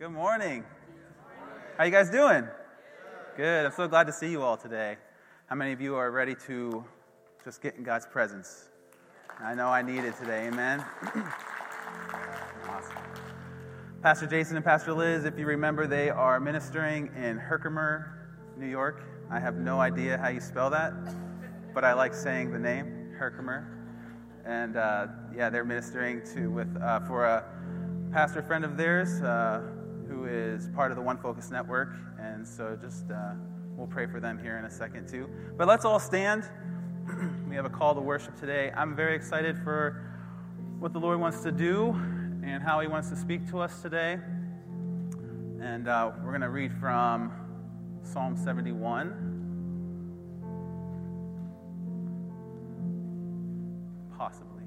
Good morning. How you guys doing? Good. I'm so glad to see you all today. How many of you are ready to just get in God's presence? I know I need it today. Amen. awesome. Pastor Jason and Pastor Liz, if you remember, they are ministering in Herkimer, New York. I have no idea how you spell that, but I like saying the name Herkimer. And uh, yeah, they're ministering to with uh, for a pastor friend of theirs uh, who is part of the One Focus Network. And so just uh, we'll pray for them here in a second too. But let's all stand. we have a call to worship today. I'm very excited for what the Lord wants to do and how He wants to speak to us today. And uh, we're going to read from Psalm 71. Possibly.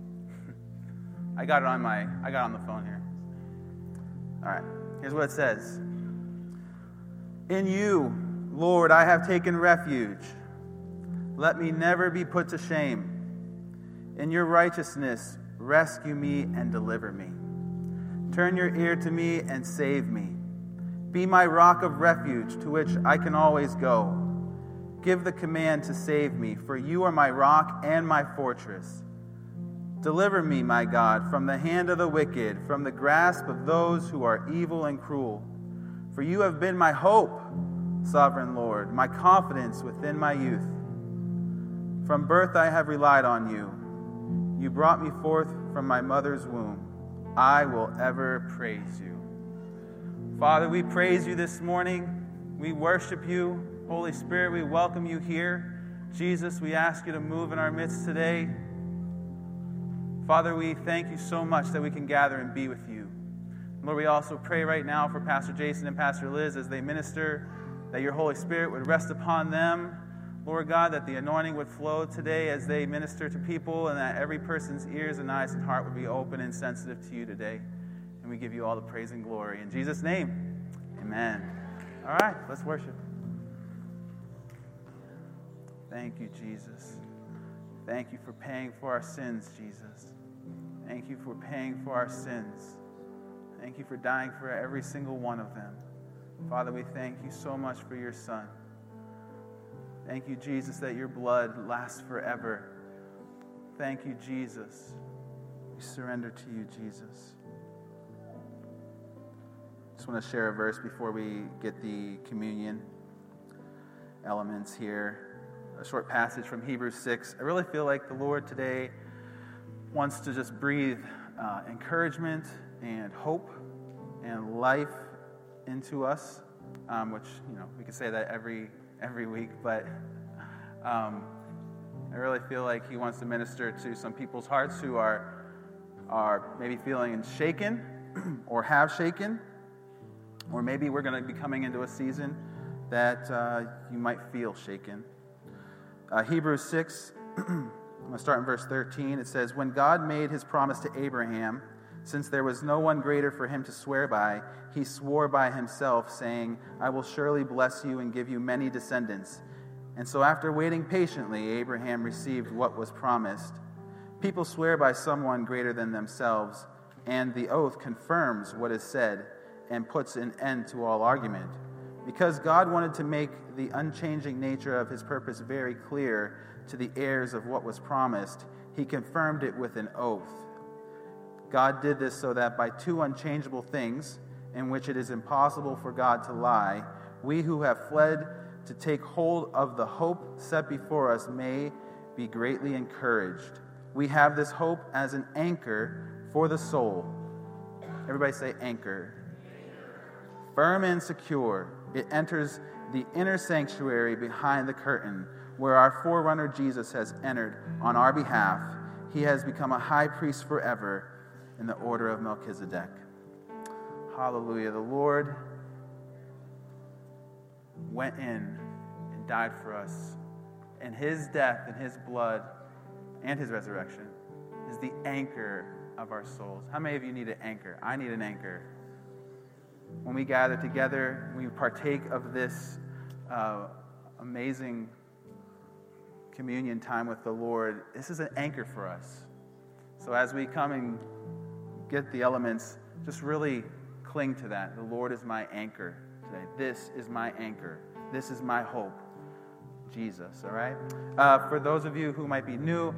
I got it on my I got it on the phone here. All right. Here's what it says. In you, Lord, I have taken refuge. Let me never be put to shame. In your righteousness, rescue me and deliver me. Turn your ear to me and save me. Be my rock of refuge to which I can always go. Give the command to save me, for you are my rock and my fortress. Deliver me, my God, from the hand of the wicked, from the grasp of those who are evil and cruel. For you have been my hope, sovereign Lord, my confidence within my youth. From birth I have relied on you. You brought me forth from my mother's womb. I will ever praise you. Father, we praise you this morning. We worship you. Holy Spirit, we welcome you here. Jesus, we ask you to move in our midst today. Father, we thank you so much that we can gather and be with you. Lord, we also pray right now for Pastor Jason and Pastor Liz as they minister, that your Holy Spirit would rest upon them. Lord God, that the anointing would flow today as they minister to people, and that every person's ears and eyes and heart would be open and sensitive to you today. And we give you all the praise and glory. In Jesus' name, amen. All right, let's worship. Thank you, Jesus. Thank you for paying for our sins, Jesus. Thank you for paying for our sins. Thank you for dying for every single one of them. Father, we thank you so much for your Son. Thank you, Jesus, that your blood lasts forever. Thank you, Jesus. We surrender to you, Jesus. Just want to share a verse before we get the communion elements here a short passage from Hebrews 6. I really feel like the Lord today wants to just breathe uh, encouragement and hope and life into us, um, which, you know, we could say that every, every week, but um, I really feel like He wants to minister to some people's hearts who are, are maybe feeling shaken or have shaken, or maybe we're going to be coming into a season that uh, you might feel shaken. Uh, Hebrews 6, I'm going to start in verse 13. It says, When God made his promise to Abraham, since there was no one greater for him to swear by, he swore by himself, saying, I will surely bless you and give you many descendants. And so, after waiting patiently, Abraham received what was promised. People swear by someone greater than themselves, and the oath confirms what is said and puts an end to all argument. Because God wanted to make the unchanging nature of his purpose very clear to the heirs of what was promised, he confirmed it with an oath. God did this so that by two unchangeable things, in which it is impossible for God to lie, we who have fled to take hold of the hope set before us may be greatly encouraged. We have this hope as an anchor for the soul. Everybody say anchor. Firm and secure it enters the inner sanctuary behind the curtain, where our forerunner Jesus has entered on our behalf. He has become a high priest forever in the order of Melchizedek. Hallelujah. The Lord went in and died for us. And his death and his blood and his resurrection is the anchor of our souls. How many of you need an anchor? I need an anchor when we gather together, we partake of this uh, amazing communion time with the Lord, this is an anchor for us. So as we come and get the elements, just really cling to that. The Lord is my anchor today. This is my anchor. This is my hope. Jesus, all right? Uh, for those of you who might be new,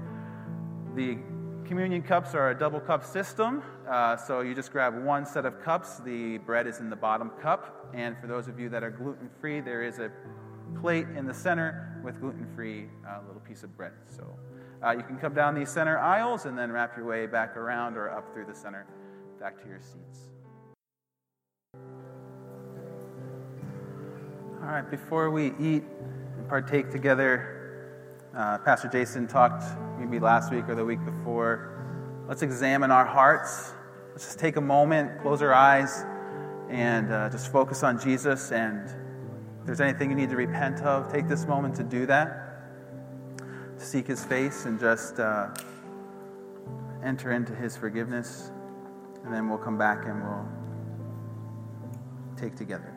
the communion cups are a double cup system. Uh, so you just grab one set of cups. The bread is in the bottom cup. And for those of you that are gluten free, there is a plate in the center with gluten free uh, little piece of bread. So uh, you can come down these center aisles and then wrap your way back around or up through the center back to your seats. All right, before we eat and partake together, uh, Pastor Jason talked maybe last week or the week before. Let's examine our hearts. Let's just take a moment, close our eyes, and uh, just focus on Jesus. And if there's anything you need to repent of, take this moment to do that. To Seek his face and just uh, enter into his forgiveness. And then we'll come back and we'll take together.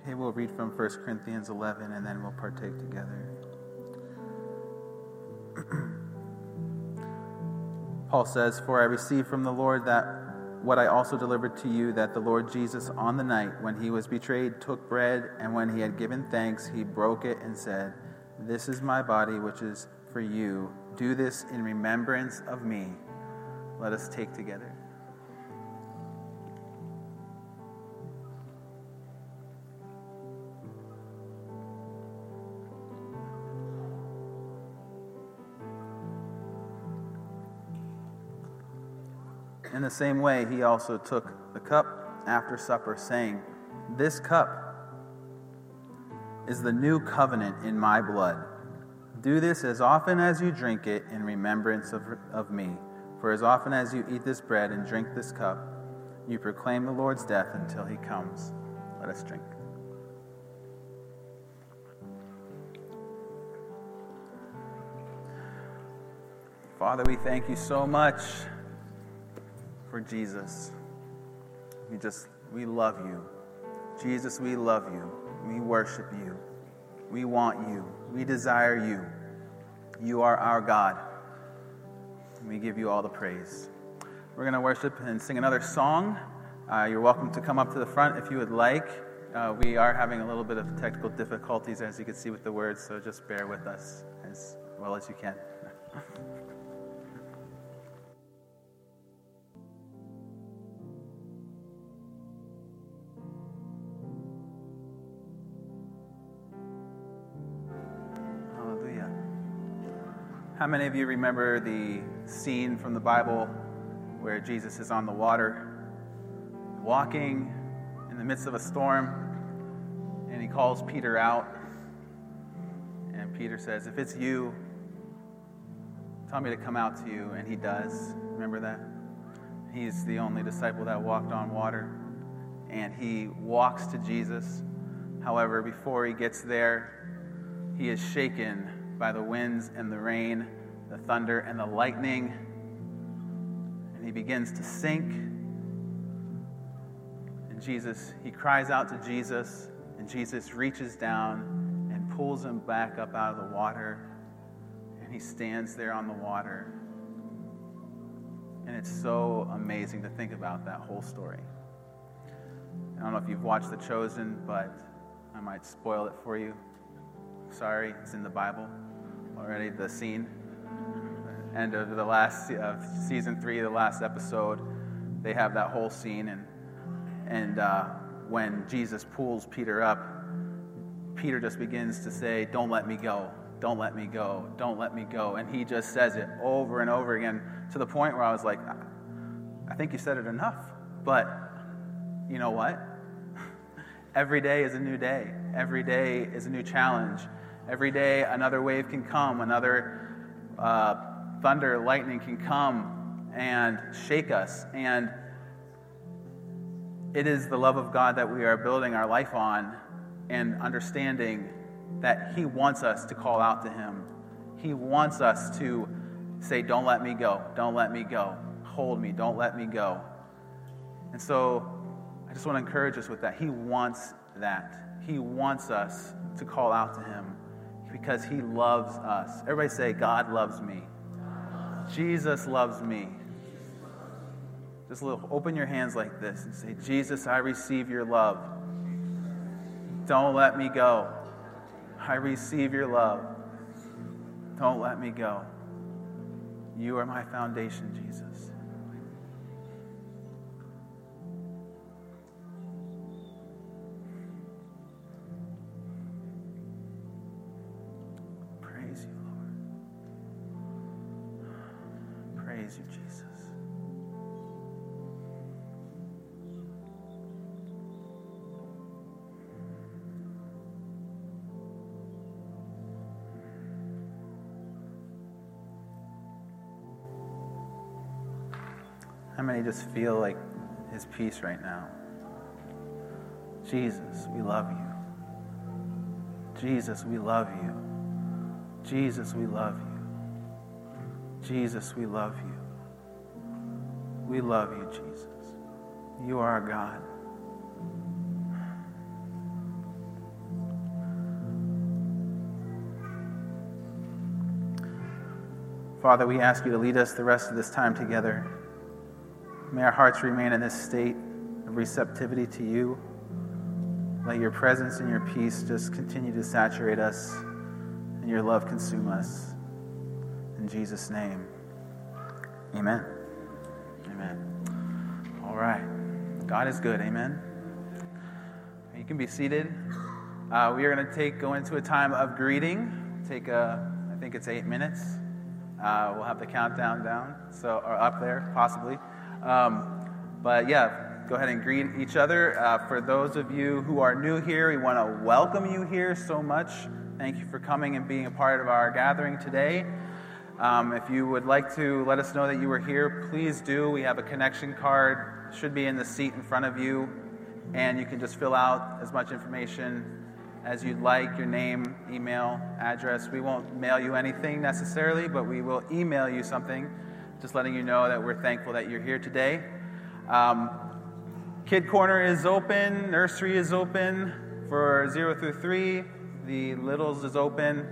Okay, we'll read from 1 Corinthians 11 and then we'll partake together. Paul says, For I received from the Lord that what I also delivered to you that the Lord Jesus, on the night when he was betrayed, took bread, and when he had given thanks, he broke it and said, This is my body, which is for you. Do this in remembrance of me. Let us take together. In the same way, he also took the cup after supper, saying, This cup is the new covenant in my blood. Do this as often as you drink it in remembrance of, of me. For as often as you eat this bread and drink this cup, you proclaim the Lord's death until he comes. Let us drink. Father, we thank you so much for Jesus. We just, we love you. Jesus, we love you. We worship you. We want you. We desire you. You are our God. We give you all the praise. We're going to worship and sing another song. Uh, you're welcome to come up to the front if you would like. Uh, we are having a little bit of technical difficulties, as you can see with the words, so just bear with us as well as you can. How many of you remember the scene from the Bible where Jesus is on the water, walking in the midst of a storm, and he calls Peter out? And Peter says, If it's you, tell me to come out to you. And he does. Remember that? He's the only disciple that walked on water. And he walks to Jesus. However, before he gets there, he is shaken by the winds and the rain, the thunder and the lightning. And he begins to sink. And Jesus, he cries out to Jesus, and Jesus reaches down and pulls him back up out of the water. And he stands there on the water. And it's so amazing to think about that whole story. I don't know if you've watched The Chosen, but I might spoil it for you. Sorry, it's in the Bible already, the scene. End of the last uh, season three, the last episode, they have that whole scene, and and uh, when Jesus pulls Peter up, Peter just begins to say, "Don't let me go, don't let me go, don't let me go," and he just says it over and over again to the point where I was like, "I think you said it enough," but you know what? Every day is a new day. Every day is a new challenge. Every day, another wave can come, another uh, thunder, lightning can come and shake us. And it is the love of God that we are building our life on and understanding that He wants us to call out to Him. He wants us to say, Don't let me go. Don't let me go. Hold me. Don't let me go. And so I just want to encourage us with that. He wants that. He wants us to call out to Him because he loves us. Everybody say, God loves me. Jesus loves me. Just little, open your hands like this and say, Jesus, I receive your love. Don't let me go. I receive your love. Don't let me go. You are my foundation, Jesus. Just feel like his peace right now? Jesus, we love you. Jesus, we love you. Jesus, we love you. Jesus, we love you. We love you, Jesus. You are God. Father, we ask you to lead us the rest of this time together. May our hearts remain in this state of receptivity to you. Let your presence and your peace just continue to saturate us and your love consume us. In Jesus' name, amen. Amen. All right. God is good. Amen. You can be seated. Uh, we are going to take go into a time of greeting. Take a, I think it's eight minutes. Uh, we'll have the countdown down, so or up there possibly. Um, but yeah, go ahead and greet each other. Uh, for those of you who are new here, we want to welcome you here so much. Thank you for coming and being a part of our gathering today. Um, if you would like to let us know that you were here, please do. We have a connection card, should be in the seat in front of you, and you can just fill out as much information as you'd like your name, email, address. We won't mail you anything necessarily, but we will email you something just letting you know that we're thankful that you're here today. Um, Kid Corner is open, nursery is open for zero through three, the littles is open,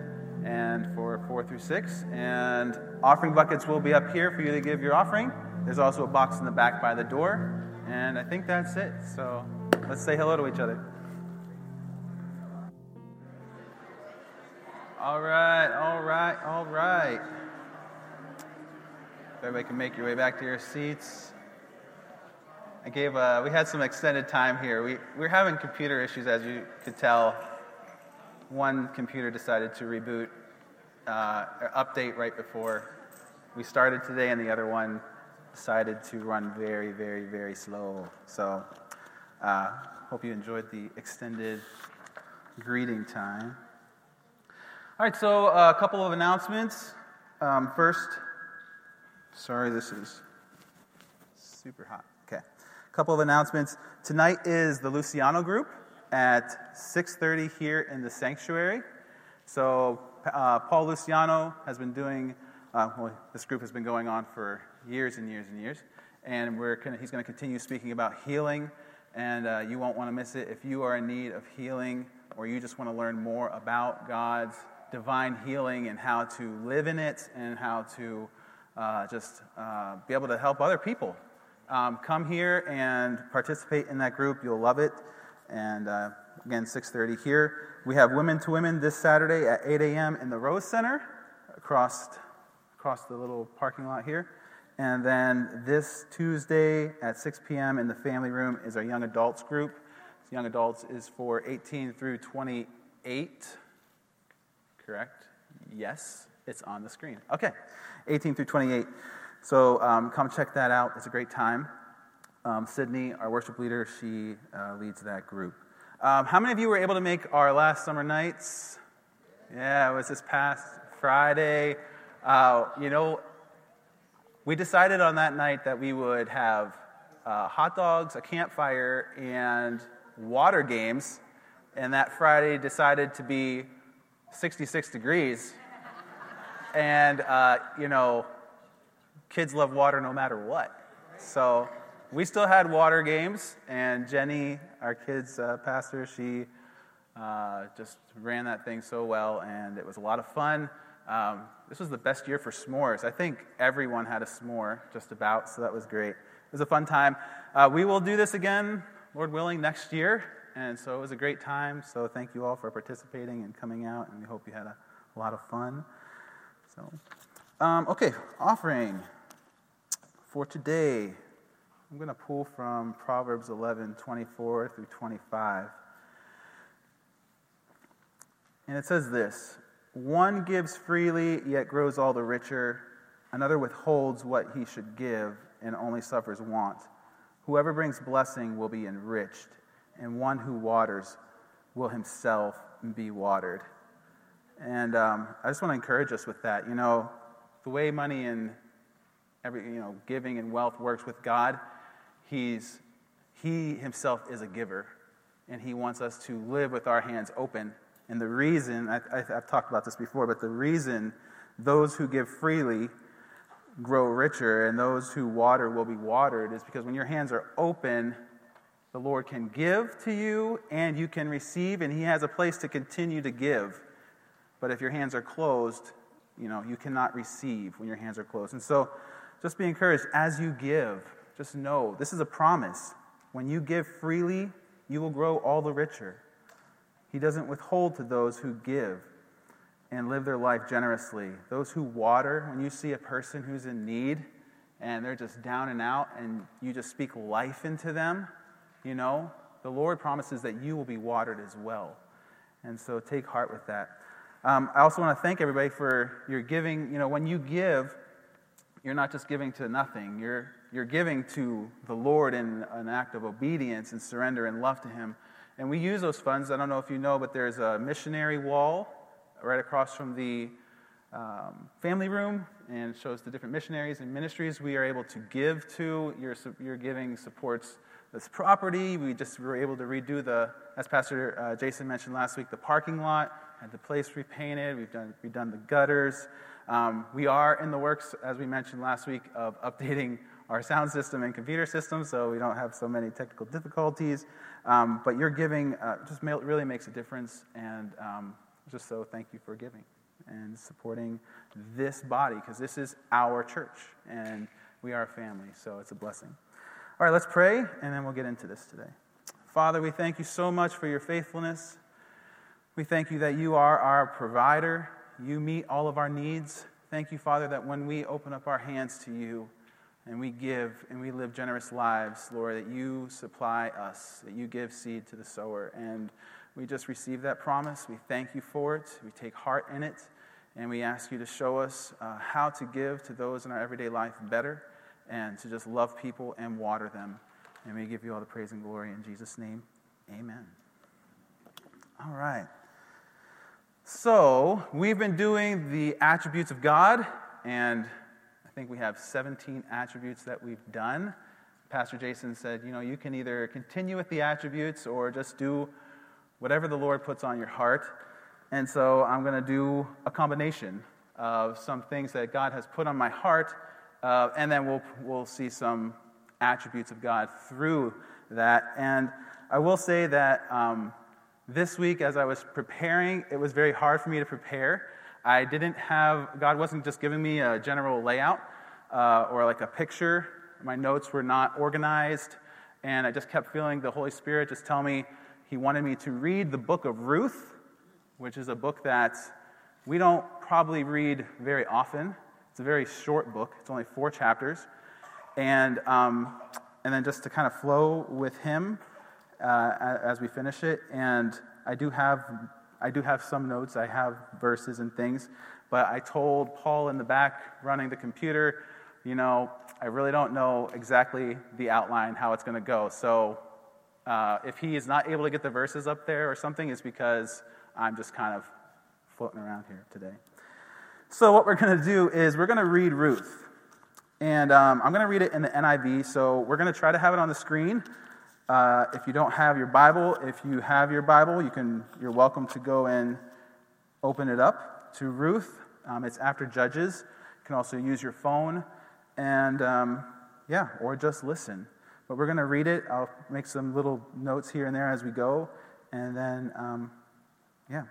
and for four through six. And offering buckets will be up here for you to give your offering. There's also a box in the back by the door. And I think that's it. So let's say hello to each other. All right, all right, all right. Everybody can make your way back to your seats. I gave, uh, we had some extended time here. We, we are having computer issues, as you could tell. One computer decided to reboot uh, update right before we started today, and the other one decided to run very, very, very slow. So, uh, hope you enjoyed the extended greeting time. All right, so uh, a couple of announcements. Um, first, Sorry, this is super hot. Okay. A couple of announcements. Tonight is the Luciano group at 6:30 here in the sanctuary. So uh, Paul Luciano has been doing. Uh, well, this group has been going on for years and years and years, and we're gonna, he's going to continue speaking about healing. And uh, you won't want to miss it if you are in need of healing, or you just want to learn more about God's divine healing and how to live in it and how to uh, just uh, be able to help other people. Um, come here and participate in that group. You'll love it. And uh, again, 6:30 here. We have Women to Women this Saturday at 8 a.m. in the Rose Center, across across the little parking lot here. And then this Tuesday at 6 p.m. in the family room is our young adults group. Young adults is for 18 through 28. Correct? Yes, it's on the screen. Okay. 18 through 28. So um, come check that out. It's a great time. Um, Sydney, our worship leader, she uh, leads that group. Um, how many of you were able to make our last summer nights? Yeah, it was this past Friday. Uh, you know, we decided on that night that we would have uh, hot dogs, a campfire, and water games. And that Friday decided to be 66 degrees and, uh, you know, kids love water no matter what. So we still had water games, and Jenny, our kids' uh, pastor, she uh, just ran that thing so well, and it was a lot of fun. Um, this was the best year for s'mores. I think everyone had a s'more, just about, so that was great. It was a fun time. Uh, we will do this again, Lord willing, next year. And so it was a great time. So thank you all for participating and coming out, and we hope you had a, a lot of fun. So, um, okay, offering for today. I'm going to pull from Proverbs 11 24 through 25. And it says this One gives freely, yet grows all the richer. Another withholds what he should give and only suffers want. Whoever brings blessing will be enriched, and one who waters will himself be watered. And um, I just want to encourage us with that. You know, the way money and every, you know, giving and wealth works with God, he's, He himself is a giver, and He wants us to live with our hands open. And the reason, I, I, I've talked about this before, but the reason those who give freely grow richer and those who water will be watered is because when your hands are open, the Lord can give to you and you can receive, and He has a place to continue to give. But if your hands are closed, you know, you cannot receive when your hands are closed. And so just be encouraged as you give. Just know this is a promise. When you give freely, you will grow all the richer. He doesn't withhold to those who give and live their life generously. Those who water, when you see a person who's in need and they're just down and out and you just speak life into them, you know, the Lord promises that you will be watered as well. And so take heart with that. Um, I also want to thank everybody for your giving. You know, when you give, you're not just giving to nothing, you're, you're giving to the Lord in an act of obedience and surrender and love to Him. And we use those funds. I don't know if you know, but there's a missionary wall right across from the um, family room and shows the different missionaries and ministries we are able to give to. Your, your giving supports this property. We just were able to redo the, as Pastor uh, Jason mentioned last week, the parking lot, had the place repainted. We've done, redone the gutters. Um, we are in the works, as we mentioned last week, of updating our sound system and computer system so we don't have so many technical difficulties. Um, but your giving uh, just really makes a difference, and um, just so thank you for giving and supporting this body because this is our church and we are a family, so it's a blessing. All right, let's pray, and then we'll get into this today. Father, we thank you so much for your faithfulness. We thank you that you are our provider. You meet all of our needs. Thank you, Father, that when we open up our hands to you and we give and we live generous lives, Lord, that you supply us, that you give seed to the sower. And we just receive that promise. We thank you for it. We take heart in it. And we ask you to show us uh, how to give to those in our everyday life better and to just love people and water them. And we give you all the praise and glory in Jesus' name. Amen. All right. So, we've been doing the attributes of God, and I think we have 17 attributes that we've done. Pastor Jason said, you know, you can either continue with the attributes or just do whatever the Lord puts on your heart. And so, I'm going to do a combination of some things that God has put on my heart, uh, and then we'll, we'll see some attributes of God through that. And I will say that. Um, this week, as I was preparing, it was very hard for me to prepare. I didn't have, God wasn't just giving me a general layout uh, or like a picture. My notes were not organized, and I just kept feeling the Holy Spirit just tell me He wanted me to read the book of Ruth, which is a book that we don't probably read very often. It's a very short book, it's only four chapters. And, um, and then just to kind of flow with Him, uh, as we finish it. And I do have I do have some notes. I have verses and things, but I told Paul in the back running the computer, you know, I really don't know exactly the outline how it's going to go. So uh, if he is not able to get the verses up there or something, it's because I'm just kind of floating around here today. So what we're going to do is we're going to read Ruth. And um, I'm going to read it in the NIV, so we're going to try to have it on the screen. Uh, if you don't have your Bible, if you have your Bible, you can, you're welcome to go and open it up to Ruth. Um, it's after Judges. You can also use your phone and, um, yeah, or just listen. But we're going to read it. I'll make some little notes here and there as we go. And then, um, yeah,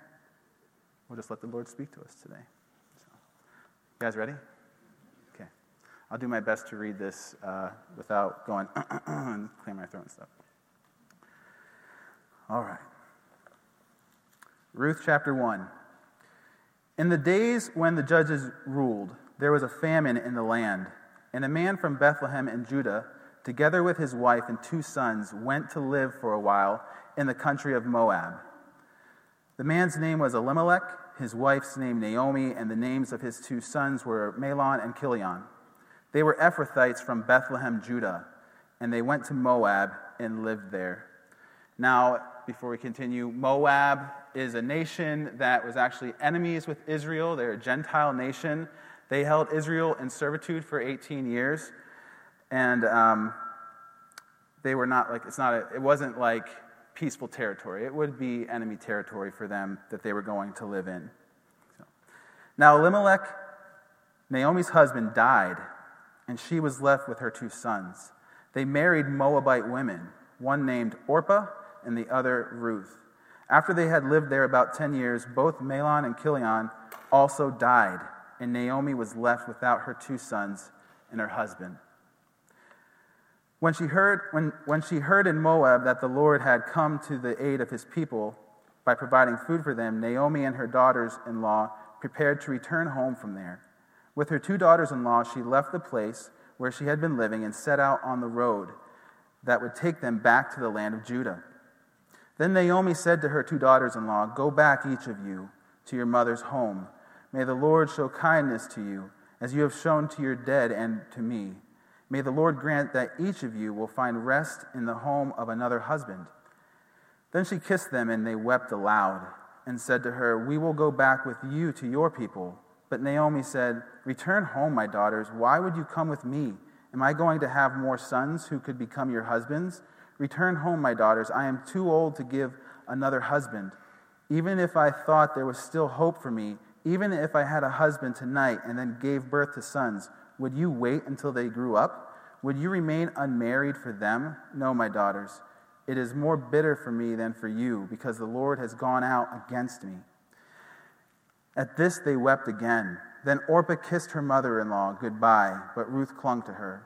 we'll just let the Lord speak to us today. So, guys ready? Okay. I'll do my best to read this uh, without going and clear my throat and stuff. All right. Ruth chapter 1. In the days when the judges ruled, there was a famine in the land, and a man from Bethlehem in Judah, together with his wife and two sons, went to live for a while in the country of Moab. The man's name was Elimelech, his wife's name Naomi, and the names of his two sons were Mahlon and Chilion. They were Ephrathites from Bethlehem, Judah, and they went to Moab and lived there. Now, before we continue, Moab is a nation that was actually enemies with Israel. They're a Gentile nation. They held Israel in servitude for 18 years. And um, they were not like, it's not, a, it wasn't like peaceful territory. It would be enemy territory for them that they were going to live in. So. Now, Elimelech, Naomi's husband, died, and she was left with her two sons. They married Moabite women, one named Orpah and the other Ruth. After they had lived there about 10 years, both Mahlon and Chilion also died, and Naomi was left without her two sons and her husband. When she, heard, when, when she heard in Moab that the Lord had come to the aid of his people by providing food for them, Naomi and her daughters in law prepared to return home from there. With her two daughters in law, she left the place where she had been living and set out on the road that would take them back to the land of Judah. Then Naomi said to her two daughters in law, Go back, each of you, to your mother's home. May the Lord show kindness to you, as you have shown to your dead and to me. May the Lord grant that each of you will find rest in the home of another husband. Then she kissed them, and they wept aloud, and said to her, We will go back with you to your people. But Naomi said, Return home, my daughters. Why would you come with me? Am I going to have more sons who could become your husbands? Return home, my daughters. I am too old to give another husband. Even if I thought there was still hope for me, even if I had a husband tonight and then gave birth to sons, would you wait until they grew up? Would you remain unmarried for them? No, my daughters. It is more bitter for me than for you, because the Lord has gone out against me. At this they wept again. Then Orpah kissed her mother in law goodbye, but Ruth clung to her.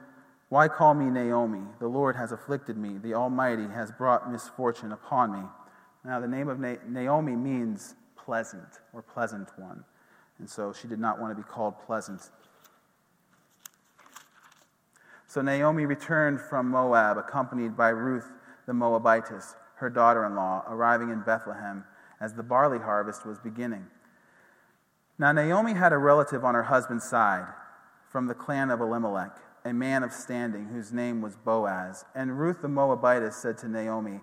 why call me Naomi? The Lord has afflicted me. The Almighty has brought misfortune upon me. Now, the name of Naomi means pleasant or pleasant one. And so she did not want to be called pleasant. So Naomi returned from Moab, accompanied by Ruth the Moabitess, her daughter in law, arriving in Bethlehem as the barley harvest was beginning. Now, Naomi had a relative on her husband's side from the clan of Elimelech a man of standing whose name was Boaz. And Ruth the Moabitess said to Naomi,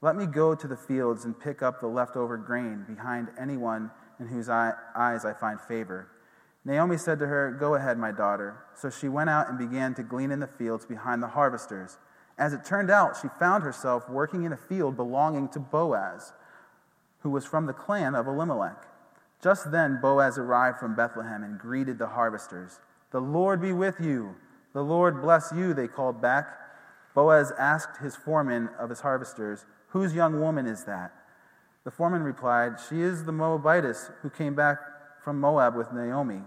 Let me go to the fields and pick up the leftover grain behind anyone in whose eyes I find favor. Naomi said to her, Go ahead, my daughter. So she went out and began to glean in the fields behind the harvesters. As it turned out, she found herself working in a field belonging to Boaz, who was from the clan of Elimelech. Just then, Boaz arrived from Bethlehem and greeted the harvesters. The Lord be with you. The Lord bless you, they called back. Boaz asked his foreman of his harvesters, Whose young woman is that? The foreman replied, She is the Moabitess who came back from Moab with Naomi.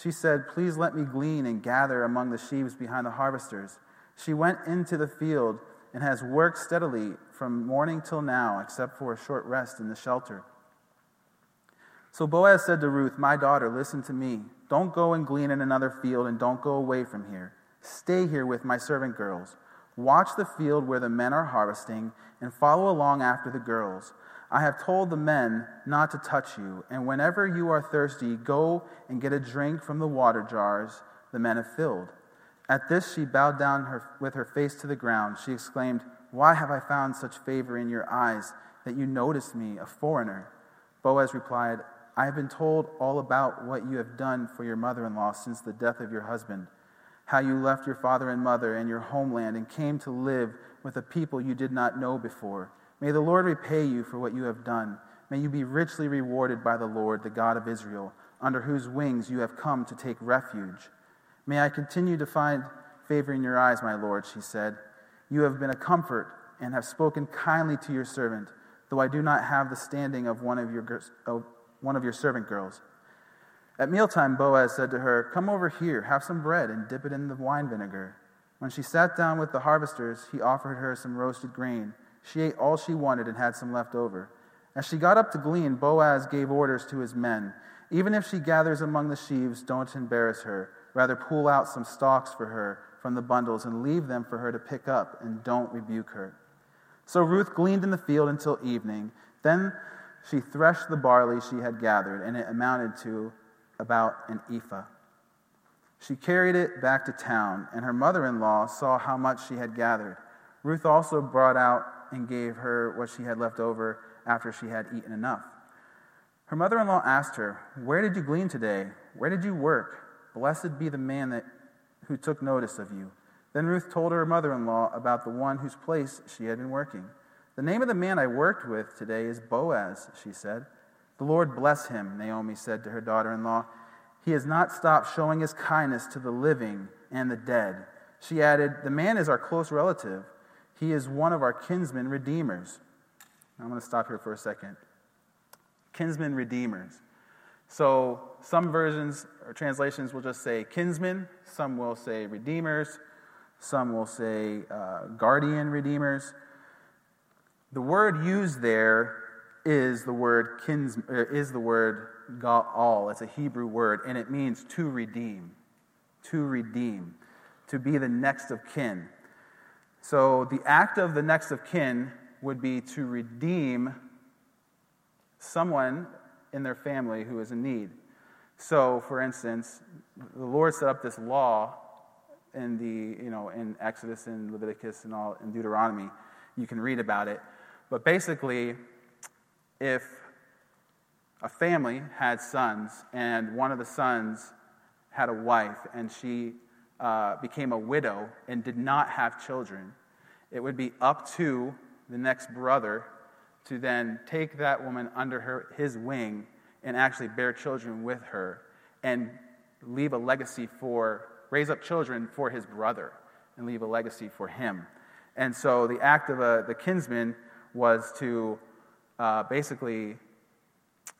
She said, Please let me glean and gather among the sheaves behind the harvesters. She went into the field and has worked steadily from morning till now, except for a short rest in the shelter. So Boaz said to Ruth, My daughter, listen to me. Don't go and glean in another field, and don't go away from here. Stay here with my servant girls. Watch the field where the men are harvesting, and follow along after the girls. I have told the men not to touch you, and whenever you are thirsty, go and get a drink from the water jars the men have filled. At this, she bowed down her, with her face to the ground. She exclaimed, Why have I found such favor in your eyes that you notice me, a foreigner? Boaz replied, I have been told all about what you have done for your mother in law since the death of your husband, how you left your father and mother and your homeland and came to live with a people you did not know before. May the Lord repay you for what you have done. May you be richly rewarded by the Lord, the God of Israel, under whose wings you have come to take refuge. May I continue to find favor in your eyes, my Lord, she said. You have been a comfort and have spoken kindly to your servant, though I do not have the standing of one of your, one of your servant girls. At mealtime, Boaz said to her, Come over here, have some bread, and dip it in the wine vinegar. When she sat down with the harvesters, he offered her some roasted grain. She ate all she wanted and had some left over. As she got up to glean, Boaz gave orders to his men Even if she gathers among the sheaves, don't embarrass her. Rather, pull out some stalks for her from the bundles and leave them for her to pick up, and don't rebuke her. So Ruth gleaned in the field until evening. Then she threshed the barley she had gathered, and it amounted to about an ephah. She carried it back to town, and her mother in law saw how much she had gathered. Ruth also brought out and gave her what she had left over after she had eaten enough. Her mother in law asked her, Where did you glean today? Where did you work? Blessed be the man that, who took notice of you. Then Ruth told her mother in law about the one whose place she had been working. The name of the man I worked with today is Boaz, she said. The Lord bless him, Naomi said to her daughter in law. He has not stopped showing his kindness to the living and the dead. She added, The man is our close relative. He is one of our kinsmen redeemers. I'm going to stop here for a second. Kinsmen redeemers. So some versions or translations will just say kinsmen, some will say redeemers, some will say uh, guardian redeemers. The word used there is the word kins, uh, is the word ga'al. It's a Hebrew word, and it means to redeem. To redeem. To be the next of kin. So the act of the next of kin would be to redeem someone in their family who is in need. So, for instance, the Lord set up this law in the, you know, in Exodus and Leviticus and all in Deuteronomy. You can read about it. But basically, if a family had sons and one of the sons had a wife and she uh, became a widow and did not have children, it would be up to the next brother to then take that woman under her, his wing and actually bear children with her and leave a legacy for, raise up children for his brother and leave a legacy for him. And so the act of a, the kinsman was to uh, basically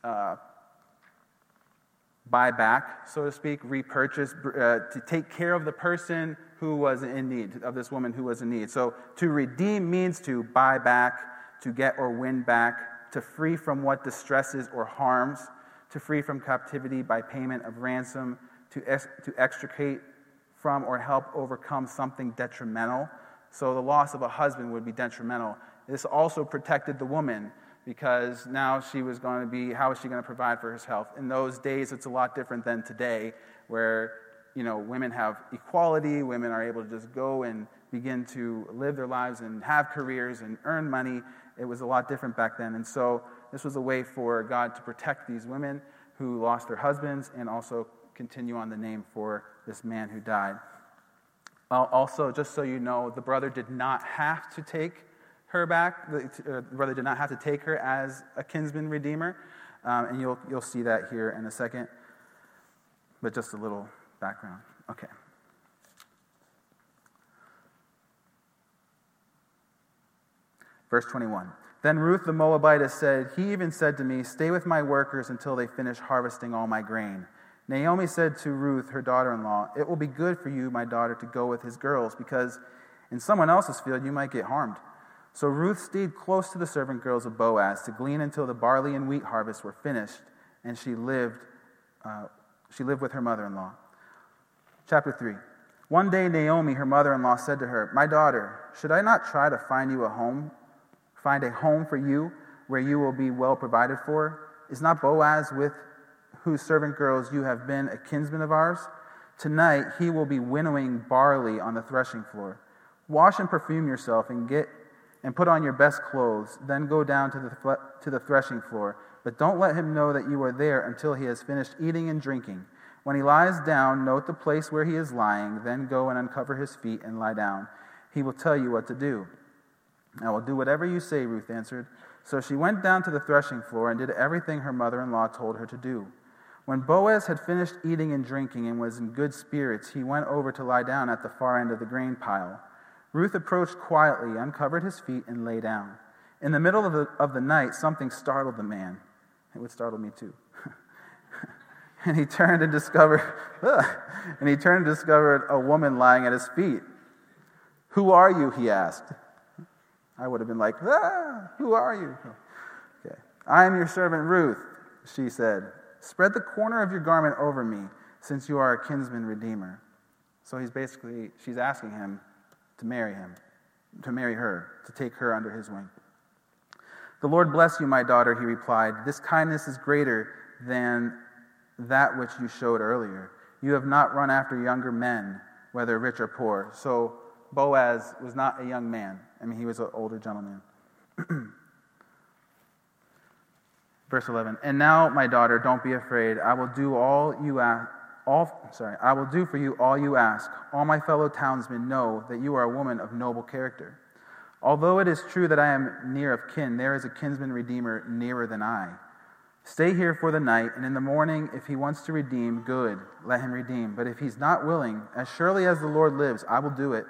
uh, buy back, so to speak, repurchase, uh, to take care of the person who was in need, of this woman who was in need. So to redeem means to buy back, to get or win back, to free from what distresses or harms, to free from captivity by payment of ransom, to, ex- to extricate from or help overcome something detrimental. So the loss of a husband would be detrimental. This also protected the woman because now she was going to be, how is she going to provide for herself? In those days, it's a lot different than today, where you know, women have equality, women are able to just go and begin to live their lives and have careers and earn money. It was a lot different back then. And so this was a way for God to protect these women who lost their husbands and also continue on the name for this man who died. Also, just so you know, the brother did not have to take her back. The uh, brother did not have to take her as a kinsman redeemer. Um, and you'll, you'll see that here in a second. But just a little background. Okay. Verse 21. Then Ruth the Moabitess said, He even said to me, Stay with my workers until they finish harvesting all my grain. Naomi said to Ruth, her daughter in law, It will be good for you, my daughter, to go with his girls, because in someone else's field you might get harmed. So Ruth stayed close to the servant girls of Boaz to glean until the barley and wheat harvests were finished, and she lived, uh, she lived with her mother in law. Chapter 3. One day, Naomi, her mother in law, said to her, My daughter, should I not try to find you a home, find a home for you where you will be well provided for? Is not Boaz, with whose servant girls you have been, a kinsman of ours? Tonight he will be winnowing barley on the threshing floor. Wash and perfume yourself and get and put on your best clothes. Then go down to the, to the threshing floor. But don't let him know that you are there until he has finished eating and drinking. When he lies down, note the place where he is lying, then go and uncover his feet and lie down. He will tell you what to do. I will do whatever you say, Ruth answered. So she went down to the threshing floor and did everything her mother in law told her to do. When Boaz had finished eating and drinking and was in good spirits, he went over to lie down at the far end of the grain pile. Ruth approached quietly, uncovered his feet, and lay down. In the middle of the, of the night, something startled the man. It would startle me too. And he turned and discovered, and he turned and discovered a woman lying at his feet. Who are you? He asked. I would have been like, ah, who are you? Okay. I am your servant Ruth, she said. Spread the corner of your garment over me, since you are a kinsman redeemer. So he's basically, she's asking him to marry him, to marry her, to take her under his wing. The Lord bless you, my daughter, he replied. This kindness is greater than that which you showed earlier. You have not run after younger men, whether rich or poor. So Boaz was not a young man. I mean, he was an older gentleman. Verse 11. And now, my daughter, don't be afraid. I will do all you ask. All, sorry, I will do for you all you ask. All my fellow townsmen know that you are a woman of noble character. Although it is true that I am near of kin, there is a kinsman redeemer nearer than I. Stay here for the night, and in the morning, if he wants to redeem, good, let him redeem. But if he's not willing, as surely as the Lord lives, I will do it.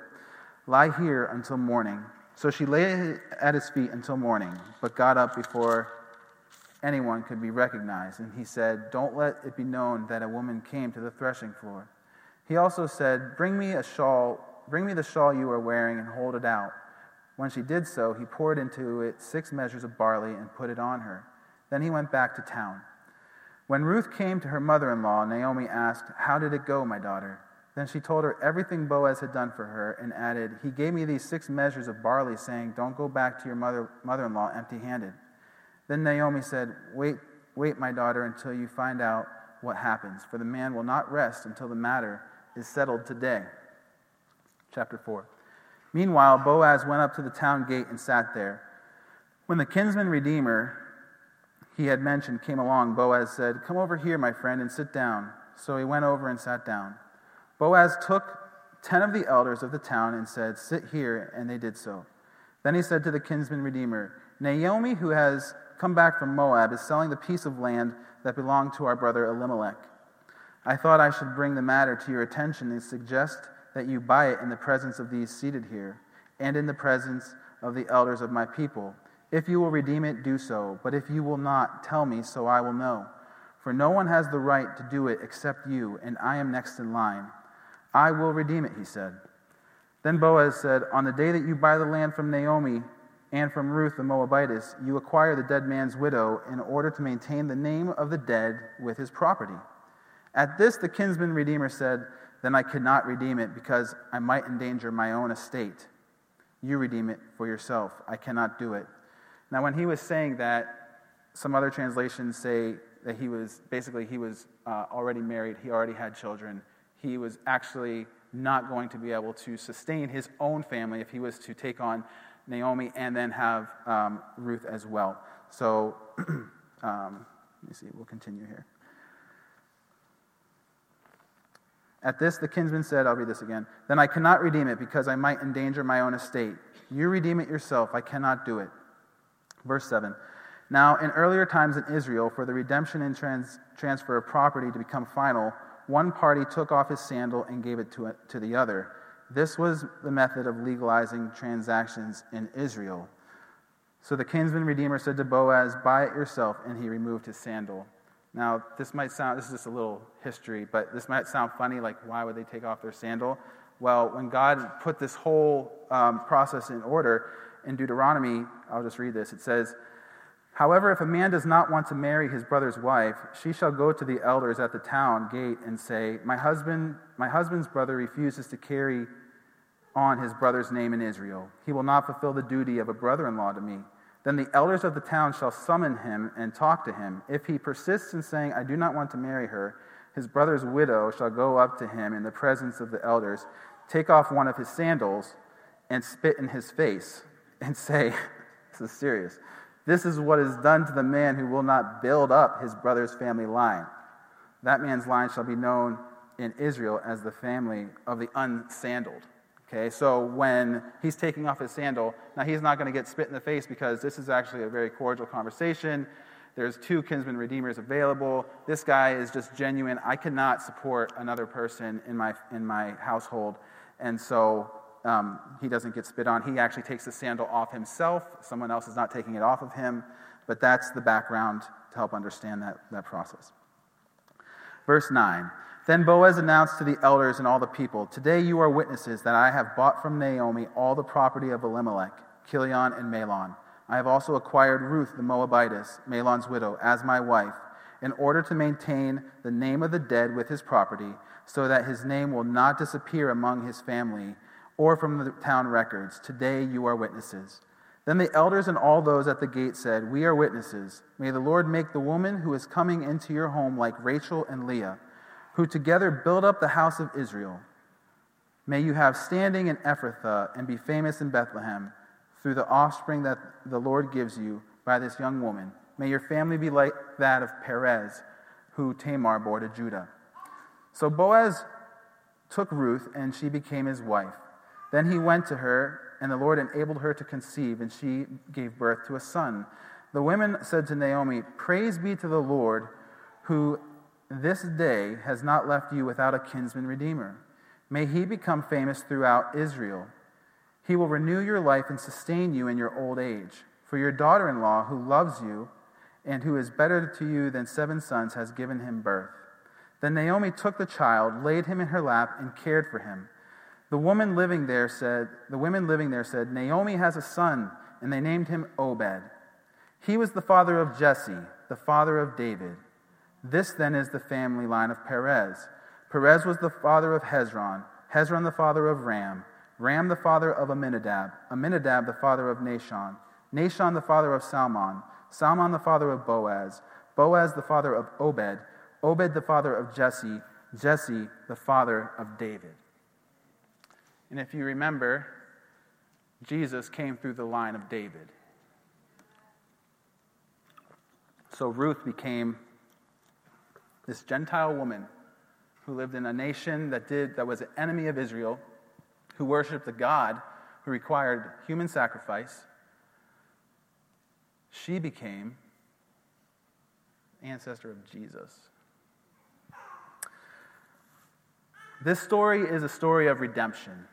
Lie here until morning. So she lay at his feet until morning, but got up before anyone could be recognized. And he said, Don't let it be known that a woman came to the threshing floor. He also said, Bring me a shawl, bring me the shawl you are wearing, and hold it out. When she did so, he poured into it six measures of barley and put it on her. Then he went back to town. When Ruth came to her mother in law, Naomi asked, How did it go, my daughter? Then she told her everything Boaz had done for her and added, He gave me these six measures of barley, saying, Don't go back to your mother in law empty handed. Then Naomi said, Wait, wait, my daughter, until you find out what happens, for the man will not rest until the matter is settled today. Chapter 4. Meanwhile, Boaz went up to the town gate and sat there. When the kinsman redeemer, he had mentioned came along, Boaz said, Come over here, my friend, and sit down. So he went over and sat down. Boaz took ten of the elders of the town and said, Sit here, and they did so. Then he said to the kinsman redeemer, Naomi, who has come back from Moab, is selling the piece of land that belonged to our brother Elimelech. I thought I should bring the matter to your attention and suggest that you buy it in the presence of these seated here, and in the presence of the elders of my people if you will redeem it, do so. But if you will not, tell me, so I will know. For no one has the right to do it except you, and I am next in line. I will redeem it, he said. Then Boaz said, On the day that you buy the land from Naomi and from Ruth the Moabitess, you acquire the dead man's widow in order to maintain the name of the dead with his property. At this, the kinsman redeemer said, Then I could not redeem it because I might endanger my own estate. You redeem it for yourself. I cannot do it. Now, when he was saying that, some other translations say that he was basically he was uh, already married, he already had children. He was actually not going to be able to sustain his own family if he was to take on Naomi and then have um, Ruth as well. So, um, let me see, we'll continue here. At this, the kinsman said, I'll read this again. Then I cannot redeem it because I might endanger my own estate. You redeem it yourself. I cannot do it. Verse 7. Now, in earlier times in Israel, for the redemption and trans- transfer of property to become final, one party took off his sandal and gave it to, a, to the other. This was the method of legalizing transactions in Israel. So the kinsman redeemer said to Boaz, Buy it yourself, and he removed his sandal. Now, this might sound, this is just a little history, but this might sound funny, like why would they take off their sandal? Well, when God put this whole um, process in order, in Deuteronomy, I'll just read this. It says, However, if a man does not want to marry his brother's wife, she shall go to the elders at the town gate and say, My husband, my husband's brother refuses to carry on his brother's name in Israel. He will not fulfill the duty of a brother in law to me. Then the elders of the town shall summon him and talk to him. If he persists in saying, I do not want to marry her, his brother's widow shall go up to him in the presence of the elders, take off one of his sandals, and spit in his face, and say, This is serious. This is what is done to the man who will not build up his brother's family line. That man's line shall be known in Israel as the family of the unsandaled. Okay, so when he's taking off his sandal, now he's not going to get spit in the face because this is actually a very cordial conversation. There's two kinsman redeemers available. This guy is just genuine. I cannot support another person in my, in my household. And so um, he doesn't get spit on. He actually takes the sandal off himself. Someone else is not taking it off of him. But that's the background to help understand that, that process. Verse 9 Then Boaz announced to the elders and all the people Today you are witnesses that I have bought from Naomi all the property of Elimelech, Kilion, and Mahlon. I have also acquired Ruth the Moabitess, Mahlon's widow, as my wife, in order to maintain the name of the dead with his property, so that his name will not disappear among his family or from the town records. Today you are witnesses. Then the elders and all those at the gate said, We are witnesses. May the Lord make the woman who is coming into your home like Rachel and Leah, who together build up the house of Israel. May you have standing in Ephrathah and be famous in Bethlehem through the offspring that the Lord gives you by this young woman. May your family be like that of Perez, who Tamar bore to Judah. So Boaz took Ruth, and she became his wife. Then he went to her, and the Lord enabled her to conceive, and she gave birth to a son. The women said to Naomi, Praise be to the Lord, who this day has not left you without a kinsman redeemer. May he become famous throughout Israel. He will renew your life and sustain you in your old age. For your daughter in law, who loves you and who is better to you than seven sons, has given him birth. Then Naomi took the child, laid him in her lap, and cared for him. The woman living there said, the women living there said, Naomi has a son, and they named him Obed. He was the father of Jesse, the father of David. This then is the family line of Perez. Perez was the father of Hezron, Hezron the father of Ram, Ram the father of Amminadab, Amminadab the father of Nahshon, Nahshon the father of Salmon, Salmon the father of Boaz, Boaz the father of Obed, Obed the father of Jesse, Jesse the father of David. And if you remember, Jesus came through the line of David. So Ruth became this Gentile woman who lived in a nation that did that was an enemy of Israel, who worshiped a God who required human sacrifice. She became ancestor of Jesus. This story is a story of redemption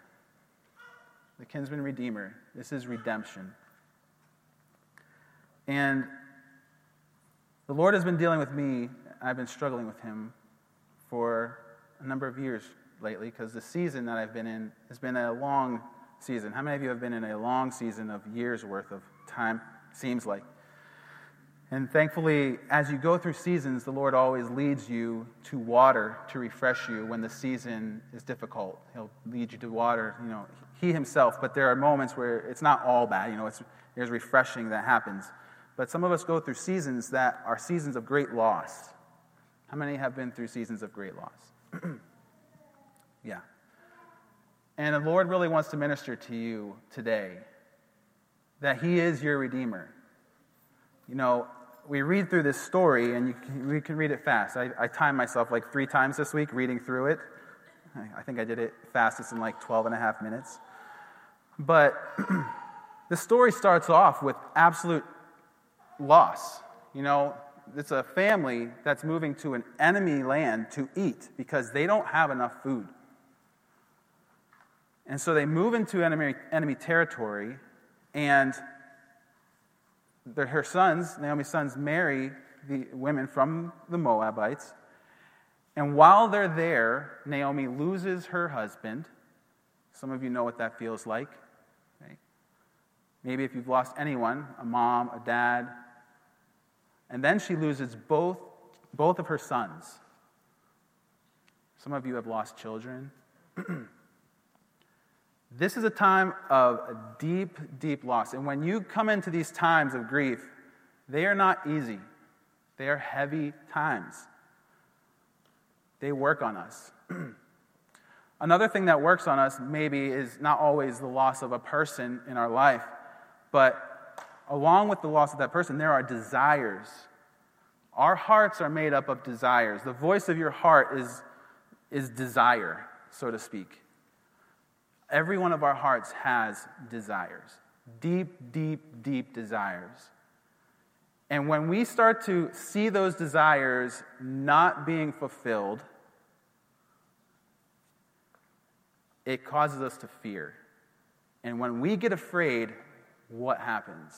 the kinsman redeemer. This is redemption. And the Lord has been dealing with me. I've been struggling with him for a number of years lately because the season that I've been in has been a long season. How many of you have been in a long season of years worth of time? Seems like. And thankfully, as you go through seasons, the Lord always leads you to water to refresh you when the season is difficult. He'll lead you to water, you know, He Himself. But there are moments where it's not all bad, you know, there's refreshing that happens. But some of us go through seasons that are seasons of great loss. How many have been through seasons of great loss? yeah. And the Lord really wants to minister to you today that He is your Redeemer. You know, we read through this story, and can, we can read it fast. I, I timed myself like three times this week reading through it. I think I did it fastest in like 12 and a half minutes. But the story starts off with absolute loss. You know, it's a family that's moving to an enemy land to eat because they don't have enough food. And so they move into enemy, enemy territory, and her sons, Naomi's sons, marry the women from the Moabites. And while they're there, Naomi loses her husband. Some of you know what that feels like. Maybe if you've lost anyone, a mom, a dad, And then she loses both, both of her sons. Some of you have lost children. this is a time of deep, deep loss. And when you come into these times of grief, they are not easy, they are heavy times. They work on us. Another thing that works on us, maybe, is not always the loss of a person in our life, but along with the loss of that person, there are desires. Our hearts are made up of desires. The voice of your heart is, is desire, so to speak. Every one of our hearts has desires deep, deep, deep desires. And when we start to see those desires not being fulfilled, it causes us to fear. And when we get afraid, what happens?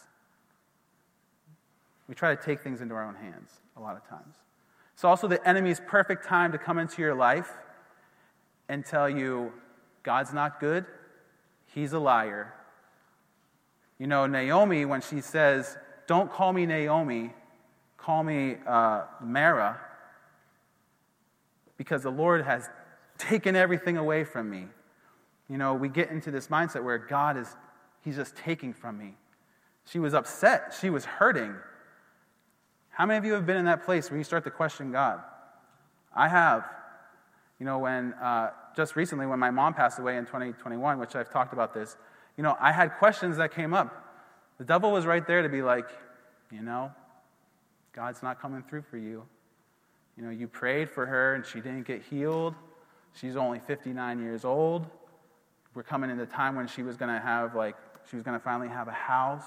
We try to take things into our own hands a lot of times. It's also the enemy's perfect time to come into your life and tell you God's not good, he's a liar. You know, Naomi, when she says, Don't call me Naomi, call me uh, Mara, because the Lord has taken everything away from me. You know, we get into this mindset where God is, He's just taking from me. She was upset. She was hurting. How many of you have been in that place where you start to question God? I have. You know, when uh, just recently, when my mom passed away in 2021, which I've talked about this, you know, I had questions that came up. The devil was right there to be like, you know, God's not coming through for you. You know, you prayed for her and she didn't get healed. She's only 59 years old we're coming into a time when she was going to have, like, she was going to finally have a house.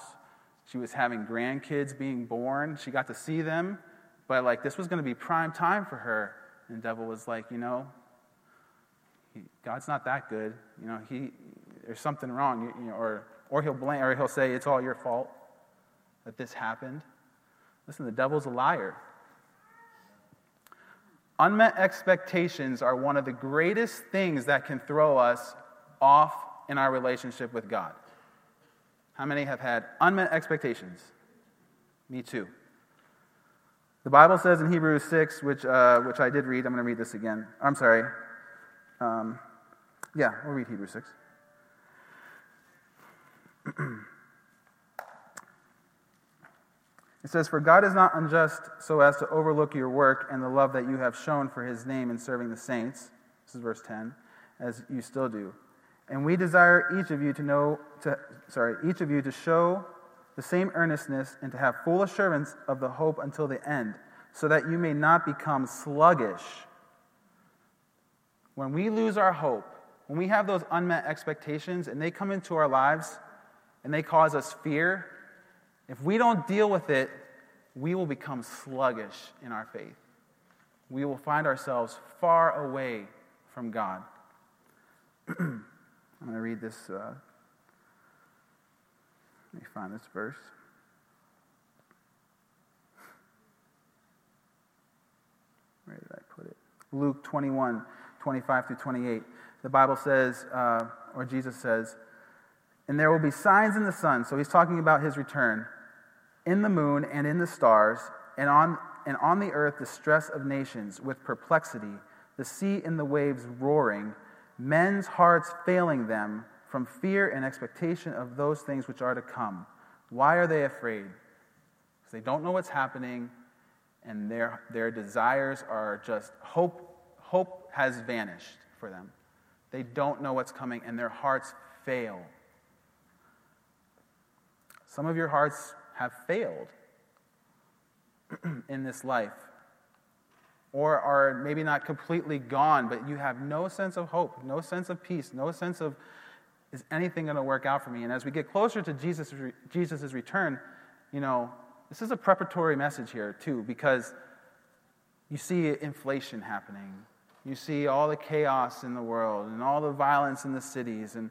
She was having grandkids being born. She got to see them, but, like, this was going to be prime time for her. And the devil was like, you know, he, God's not that good. You know, he, there's something wrong. You, you know, or, or he'll blame, or he'll say, it's all your fault that this happened. Listen, the devil's a liar. Unmet expectations are one of the greatest things that can throw us off in our relationship with God? How many have had unmet expectations? Me too. The Bible says in Hebrews 6, which, uh, which I did read, I'm going to read this again. I'm sorry. Um, yeah, we'll read Hebrews 6. it says, For God is not unjust so as to overlook your work and the love that you have shown for his name in serving the saints. This is verse 10, as you still do. And we desire each of you to know, to, sorry, each of you to show the same earnestness and to have full assurance of the hope until the end, so that you may not become sluggish. When we lose our hope, when we have those unmet expectations and they come into our lives and they cause us fear, if we don't deal with it, we will become sluggish in our faith. We will find ourselves far away from God. I'm going to read this. Uh, let me find this verse. Where did I put it? Luke 21, 25 through 28. The Bible says, uh, or Jesus says, and there will be signs in the sun. So he's talking about his return. In the moon and in the stars, and on, and on the earth the stress of nations with perplexity, the sea and the waves roaring men's hearts failing them from fear and expectation of those things which are to come. Why are they afraid? Because they don't know what's happening, and their, their desires are just hope, hope has vanished for them. They don't know what's coming, and their hearts fail. Some of your hearts have failed in this life or are maybe not completely gone, but you have no sense of hope, no sense of peace, no sense of, is anything going to work out for me? And as we get closer to Jesus' Jesus's return, you know, this is a preparatory message here, too, because you see inflation happening. You see all the chaos in the world and all the violence in the cities and,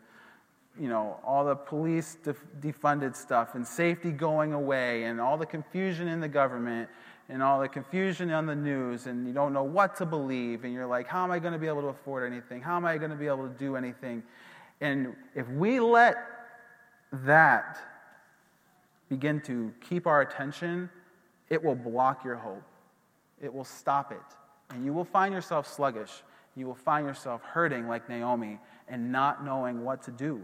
you know, all the police def- defunded stuff and safety going away and all the confusion in the government and all the confusion on the news, and you don't know what to believe, and you're like, how am I going to be able to afford anything? How am I going to be able to do anything? And if we let that begin to keep our attention it will block your hope. It will stop it. And you will find yourself sluggish. You will find yourself hurting like Naomi and not knowing what to do.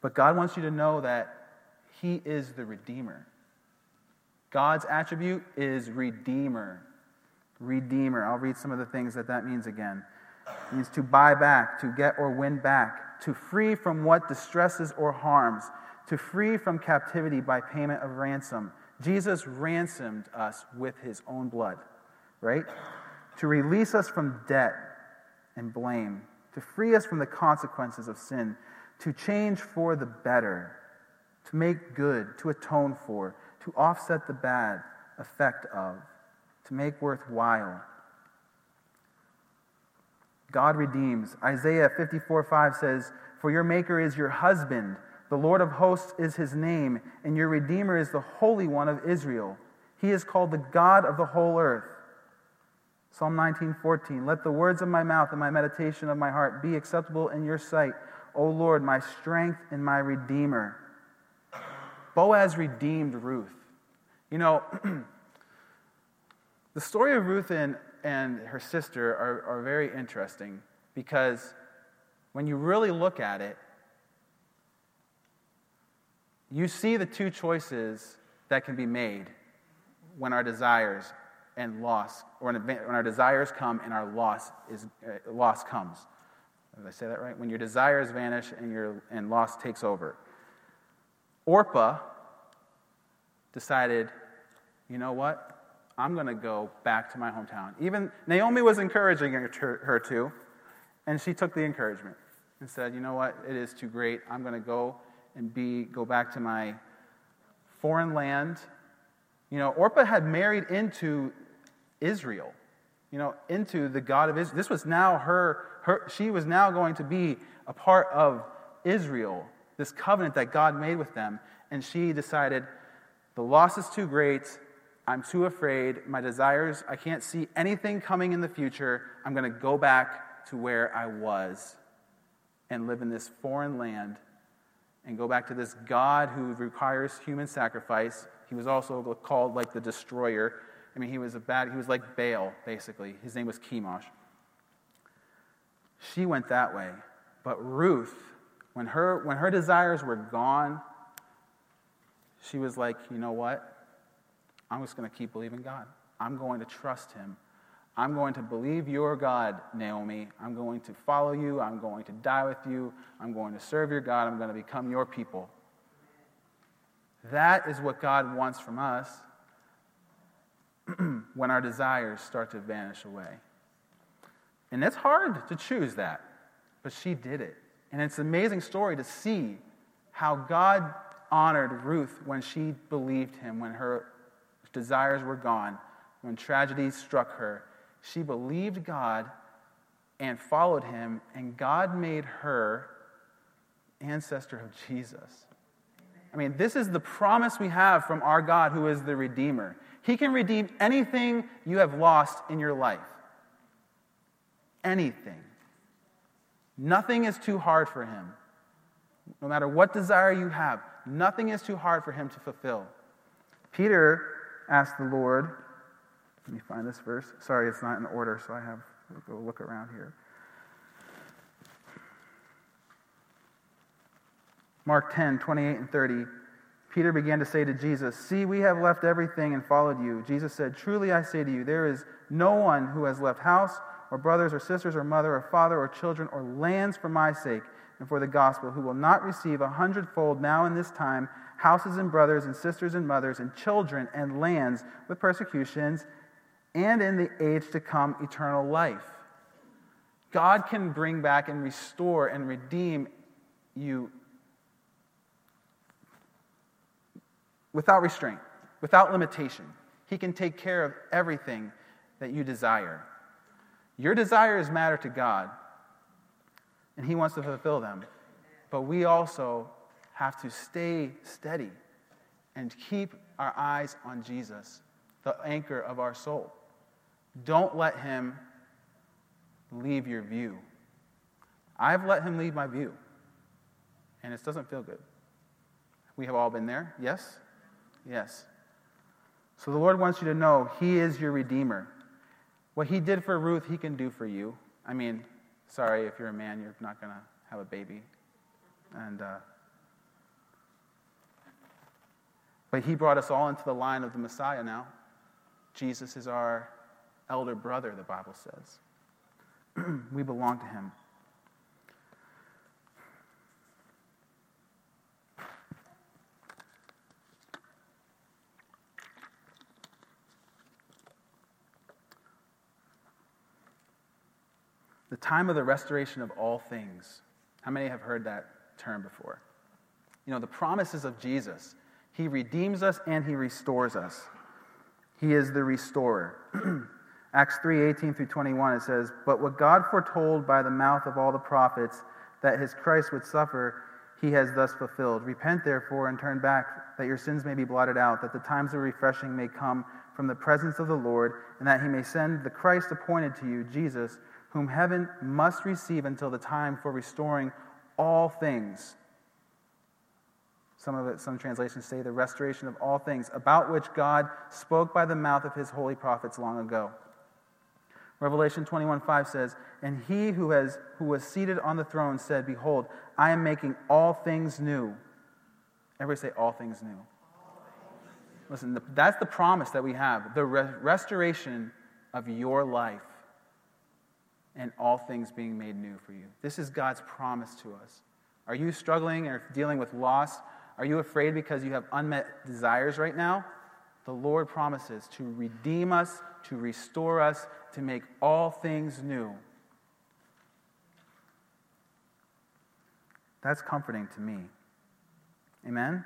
But God wants you to know that He is the Redeemer. God's attribute is Redeemer. Redeemer. I'll read some of the things that that means again. It means to buy back, to get or win back, to free from what distresses or harms, to free from captivity by payment of ransom. Jesus ransomed us with his own blood, right? To release us from debt and blame, to free us from the consequences of sin, to change for the better, to make good, to atone for, to offset the bad effect of, to make worthwhile. God redeems. Isaiah 54 5 says, For your Maker is your husband, the Lord of hosts is his name, and your Redeemer is the Holy One of Israel. He is called the God of the whole earth. Psalm 19:14 Let the words of my mouth and my meditation of my heart be acceptable in your sight, O Lord, my strength and my redeemer. Boaz redeemed Ruth. You know, the story of Ruth and, and her sister are, are very interesting because when you really look at it, you see the two choices that can be made when our desires and loss, or when, our desires come and our loss, is, uh, loss comes. Did I say that right? When your desires vanish and, your, and loss takes over. Orpah decided, you know what? I'm going to go back to my hometown. Even Naomi was encouraging her, to, and she took the encouragement and said, you know what? It is too great. I'm going to go and be go back to my foreign land. You know, Orpah had married into Israel, you know, into the God of Israel. This was now her, her she was now going to be a part of Israel, this covenant that God made with them. And she decided, the loss is too great. I'm too afraid. My desires, I can't see anything coming in the future. I'm going to go back to where I was and live in this foreign land and go back to this God who requires human sacrifice. He was also called like the destroyer. I mean, he was a bad, he was like Baal, basically. His name was Chemosh. She went that way. But Ruth, when her, when her desires were gone, she was like, you know what? I'm just going to keep believing God. I'm going to trust him. I'm going to believe your God, Naomi. I'm going to follow you. I'm going to die with you. I'm going to serve your God. I'm going to become your people. That is what God wants from us when our desires start to vanish away. And it's hard to choose that, but she did it. And it's an amazing story to see how God honored Ruth when she believed him, when her desires were gone, when tragedy struck her. She believed God and followed him, and God made her ancestor of Jesus. I mean, this is the promise we have from our God who is the Redeemer. He can redeem anything you have lost in your life. Anything. Nothing is too hard for him. No matter what desire you have, nothing is too hard for him to fulfill. Peter asked the Lord, let me find this verse. Sorry, it's not in order, so I have to go look around here. Mark 10, 28 and 30. Peter began to say to Jesus, See, we have left everything and followed you. Jesus said, Truly I say to you, there is no one who has left house, or brothers, or sisters, or mother, or father, or children, or lands for my sake and for the gospel, who will not receive a hundredfold now in this time houses and brothers, and sisters, and mothers, and children, and lands with persecutions and in the age to come, eternal life. God can bring back and restore and redeem you without restraint, without limitation. He can take care of everything that you desire. Your desires matter to God, and He wants to fulfill them. But we also have to stay steady and keep our eyes on Jesus, the anchor of our soul. Don't let him leave your view. I've let him leave my view, and it doesn't feel good. We have all been there, yes? Yes. So the Lord wants you to know He is your Redeemer. What He did for Ruth, He can do for you. I mean, sorry, if you're a man, you're not going to have a baby. And, uh, but He brought us all into the line of the Messiah now. Jesus is our elder brother, the Bible says. we belong to Him. The time of the restoration of all things. How many have heard that term before? You know, the promises of Jesus. He redeems us and he restores us. He is the restorer. Acts 3 18 through 21, it says, But what God foretold by the mouth of all the prophets that his Christ would suffer, he has thus fulfilled. Repent, therefore, and turn back, that your sins may be blotted out, that the times of refreshing may come from the presence of the Lord, and that he may send the Christ appointed to you, Jesus whom heaven must receive until the time for restoring all things. Some of it, some translations say the restoration of all things, about which God spoke by the mouth of his holy prophets long ago. Revelation 21 5 says, And he who, has, who was seated on the throne said, Behold, I am making all things new. Everybody say, All things new. Listen, that's the promise that we have the re- restoration of your life and all things being made new for you. This is God's promise to us. Are you struggling or dealing with loss? Are you afraid because you have unmet desires right now? The Lord promises to redeem us, to restore us, to make all things new. That's comforting to me. Amen?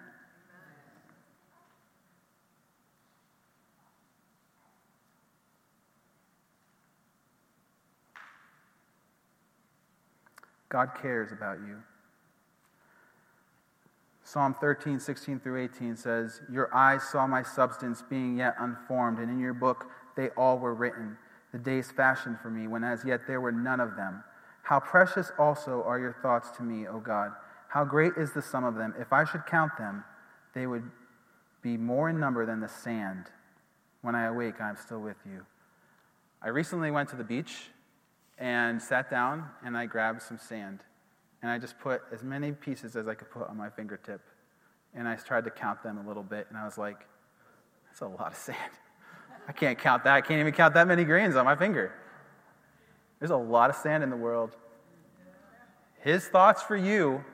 God cares about you. Psalm 13, 16 through 18 says, Your eyes saw my substance being yet unformed, and in your book they all were written, the days fashioned for me, when as yet there were none of them. How precious also are your thoughts to me, O God. How great is the sum of them. If I should count them, they would be more in number than the sand. When I awake, I am still with you. I recently went to the beach and sat down and I grabbed some sand. And I just put as many pieces as I could put on my fingertip. And I tried to count them a little bit. And I was like, that's a lot of sand. I can't count that. I can't even count that many grains on my finger. There's a lot of sand in the world. His thoughts for you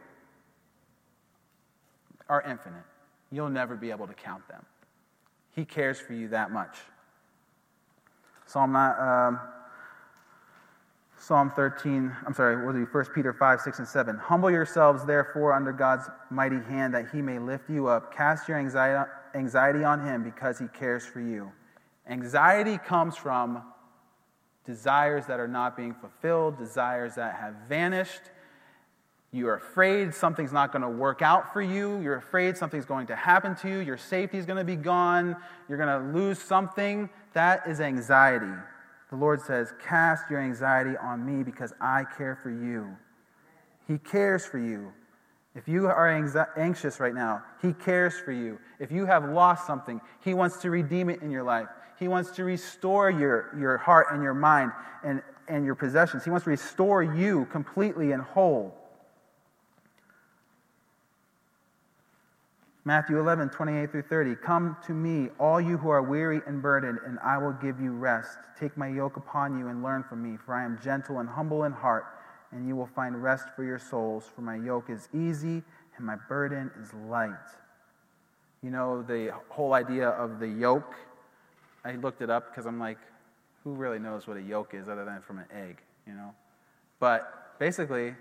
are infinite. You'll never be able to count them. He cares for you that much. Psalm um, Psalm 13, I'm sorry, was it 1 Peter 5, 6, and 7. Humble yourselves, therefore, under God's mighty hand, that he may lift you up. Cast your anxiety on him because he cares for you. Anxiety comes from desires that are not being fulfilled, desires that have vanished. You're afraid something's not going to work out for you. You're afraid something's going to happen to you. Your safety is going to be gone. You're going to lose something. That is anxiety. The Lord says, Cast your anxiety on me because I care for you. He cares for you. If you are anxious right now, He cares for you. If you have lost something, He wants to redeem it in your life. He wants to restore your, your heart and your mind and, and your possessions. He wants to restore you completely and whole. Matthew 11, 28 through 30. Come to me, all you who are weary and burdened, and I will give you rest. Take my yoke upon you and learn from me, for I am gentle and humble in heart, and you will find rest for your souls. For my yoke is easy and my burden is light. You know, the whole idea of the yoke, I looked it up because I'm like, who really knows what a yoke is other than from an egg, you know? But basically,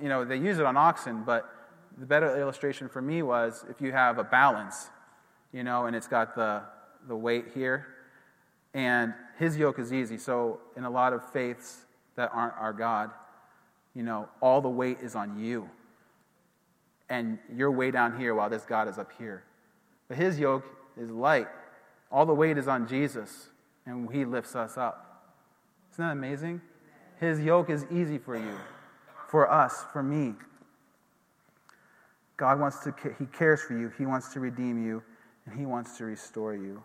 you know, they use it on oxen, but the better illustration for me was if you have a balance, you know, and it's got the, the weight here, and his yoke is easy. So, in a lot of faiths that aren't our God, you know, all the weight is on you. And you're way down here while this God is up here. But his yoke is light. All the weight is on Jesus, and he lifts us up. Isn't that amazing? His yoke is easy for you, for us, for me. God wants to, He cares for you. He wants to redeem you. and He wants to restore you.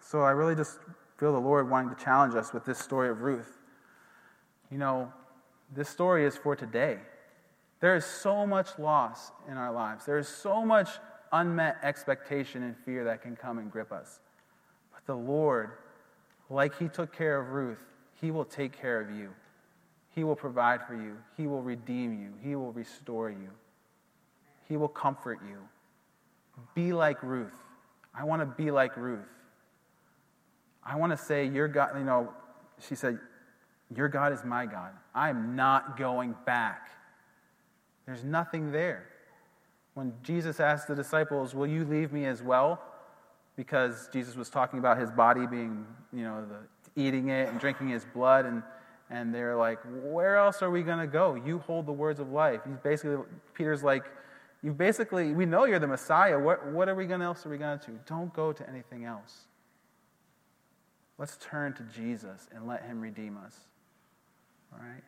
So I really just feel the Lord wanting to challenge us with this story of Ruth. You know, this story is for today. There is so much loss in our lives. There is so much unmet expectation and fear that can come and grip us. But the Lord, like He took care of Ruth, He will take care of you. He will provide for you. He will redeem you. He will restore you. He will comfort you. Be like Ruth. I want to be like Ruth. I want to say, Your God, you know, she said, Your God is my God. I'm not going back. There's nothing there. When Jesus asked the disciples, Will you leave me as well? Because Jesus was talking about his body being, you know, the, eating it and drinking his blood. And, and they're like, Where else are we going to go? You hold the words of life. He's basically, Peter's like, You basically, we know you're the Messiah. What, what are we going else are we going to do? Don't go to anything else. Let's turn to Jesus and let him redeem us. All right?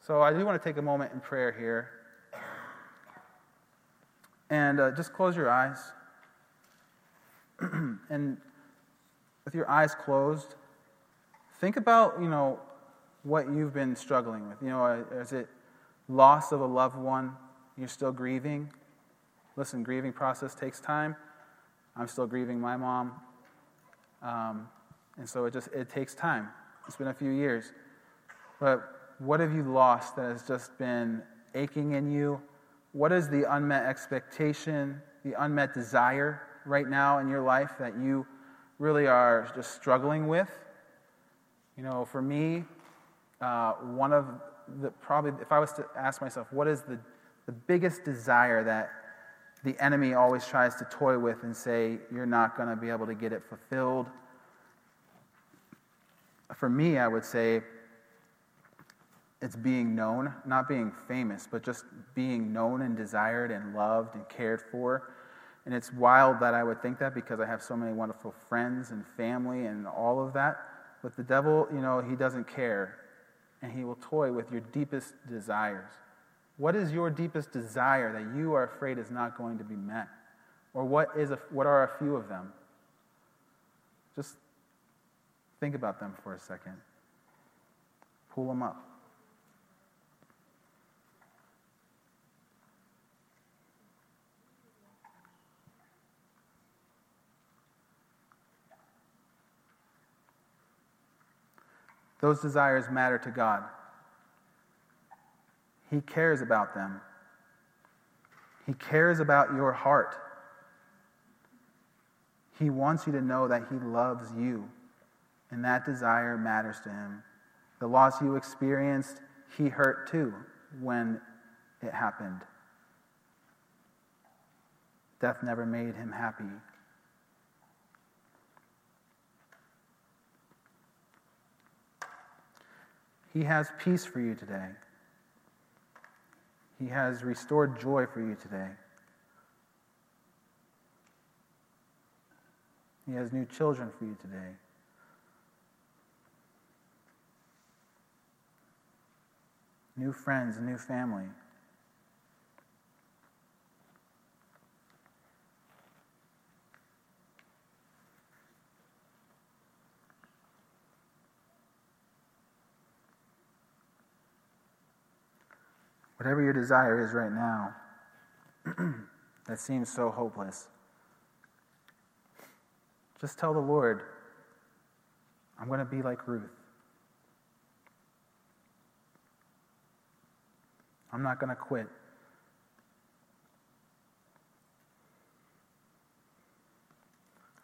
So I do want to take a moment in prayer here. And uh, just close your eyes. and with your eyes closed, think about, you know, what you've been struggling with. You know, uh, is it loss of a loved one? You're still grieving? Listen, grieving process takes time. I'm still grieving my mom. Um, and so it just it takes time. It's been a few years. But what have you lost that has just been aching in you? What is the unmet expectation, the unmet desire right now in your life that you really are just struggling with? You know, for me, uh, one of the probably, if I was to ask myself, what is the, the biggest desire that the enemy always tries to toy with and say, you're not going to be able to get it fulfilled? For me, I would say it's being known, not being famous, but just being known and desired and loved and cared for. And it's wild that I would think that because I have so many wonderful friends and family and all of that. But the devil, you know, he doesn't care. And he will toy with your deepest desires. What is your deepest desire that you are afraid is not going to be met? Or what, is a, what are a few of them? Just think about them for a second. Pull them up. Those desires matter to God. He cares about them. He cares about your heart. He wants you to know that He loves you, and that desire matters to Him. The loss you experienced, He hurt too when it happened. Death never made Him happy. He has peace for you today. He has restored joy for you today. He has new children for you today. New friends, new family. Whatever your desire is right now that seems so hopeless, just tell the Lord, I'm going to be like Ruth. I'm not going to quit.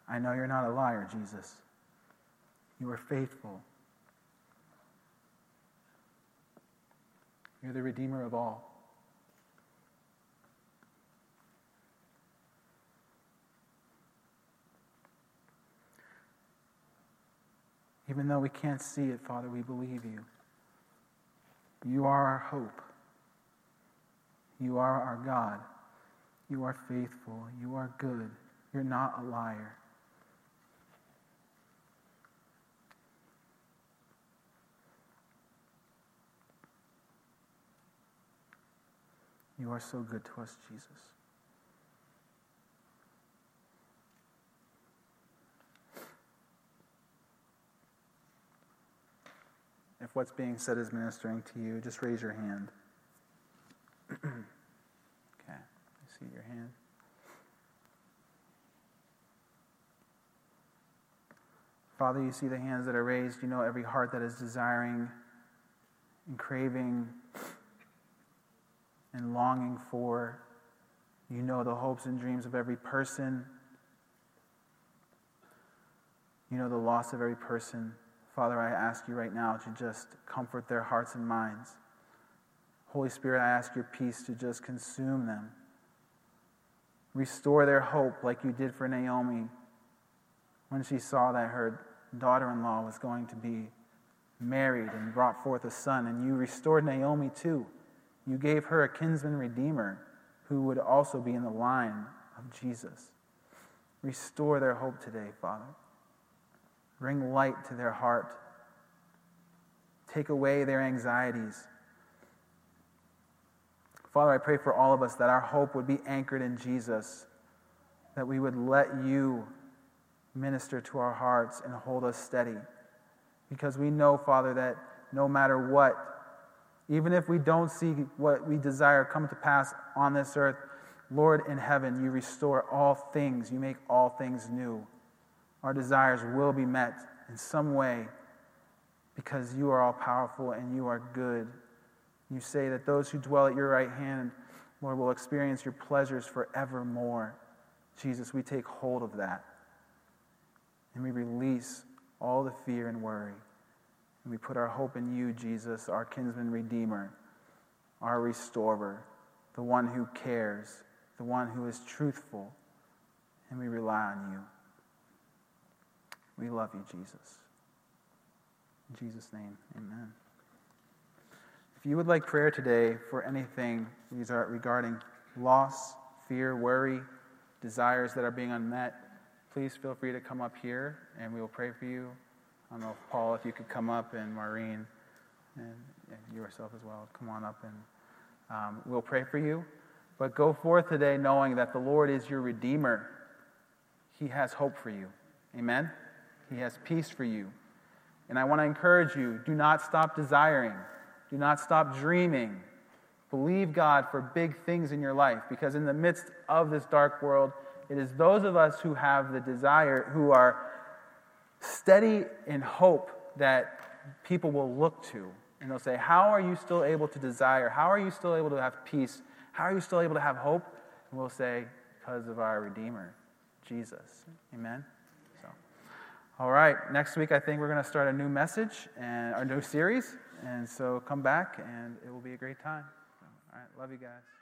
I know you're not a liar, Jesus. You are faithful. You're the Redeemer of all. Even though we can't see it, Father, we believe you. You are our hope. You are our God. You are faithful. You are good. You're not a liar. You are so good to us, Jesus. If what's being said is ministering to you, just raise your hand. okay, I see your hand. Father, you see the hands that are raised. You know every heart that is desiring and craving and longing for. You know the hopes and dreams of every person. You know the loss of every person. Father, I ask you right now to just comfort their hearts and minds. Holy Spirit, I ask your peace to just consume them. Restore their hope like you did for Naomi when she saw that her daughter in law was going to be married and brought forth a son. And you restored Naomi too. You gave her a kinsman redeemer who would also be in the line of Jesus. Restore their hope today, Father. Bring light to their heart. Take away their anxieties. Father, I pray for all of us that our hope would be anchored in Jesus, that we would let you minister to our hearts and hold us steady. Because we know, Father, that no matter what, even if we don't see what we desire come to pass on this earth, Lord in heaven, you restore all things, you make all things new. Our desires will be met in some way because you are all powerful and you are good. You say that those who dwell at your right hand, Lord, will experience your pleasures forevermore. Jesus, we take hold of that. And we release all the fear and worry. And we put our hope in you, Jesus, our kinsman redeemer, our restorer, the one who cares, the one who is truthful. And we rely on you. We love you, Jesus. In Jesus' name, amen. If you would like prayer today for anything regarding loss, fear, worry, desires that are being unmet, please feel free to come up here and we will pray for you. I don't know if Paul, if you could come up, and Maureen, and, and yourself as well, come on up and um, we'll pray for you. But go forth today knowing that the Lord is your Redeemer. He has hope for you. Amen? He has peace for you. And I want to encourage you do not stop desiring, do not stop dreaming. Believe God for big things in your life because in the midst of this dark world, it is those of us who have the desire, who are steady in hope that people will look to. And they'll say, How are you still able to desire? How are you still able to have peace? How are you still able to have hope? And we'll say, Because of our Redeemer, Jesus. Amen? So, all right, next week I think we're going to start a new message and our new series. And so come back and it will be a great time. All right, love you guys.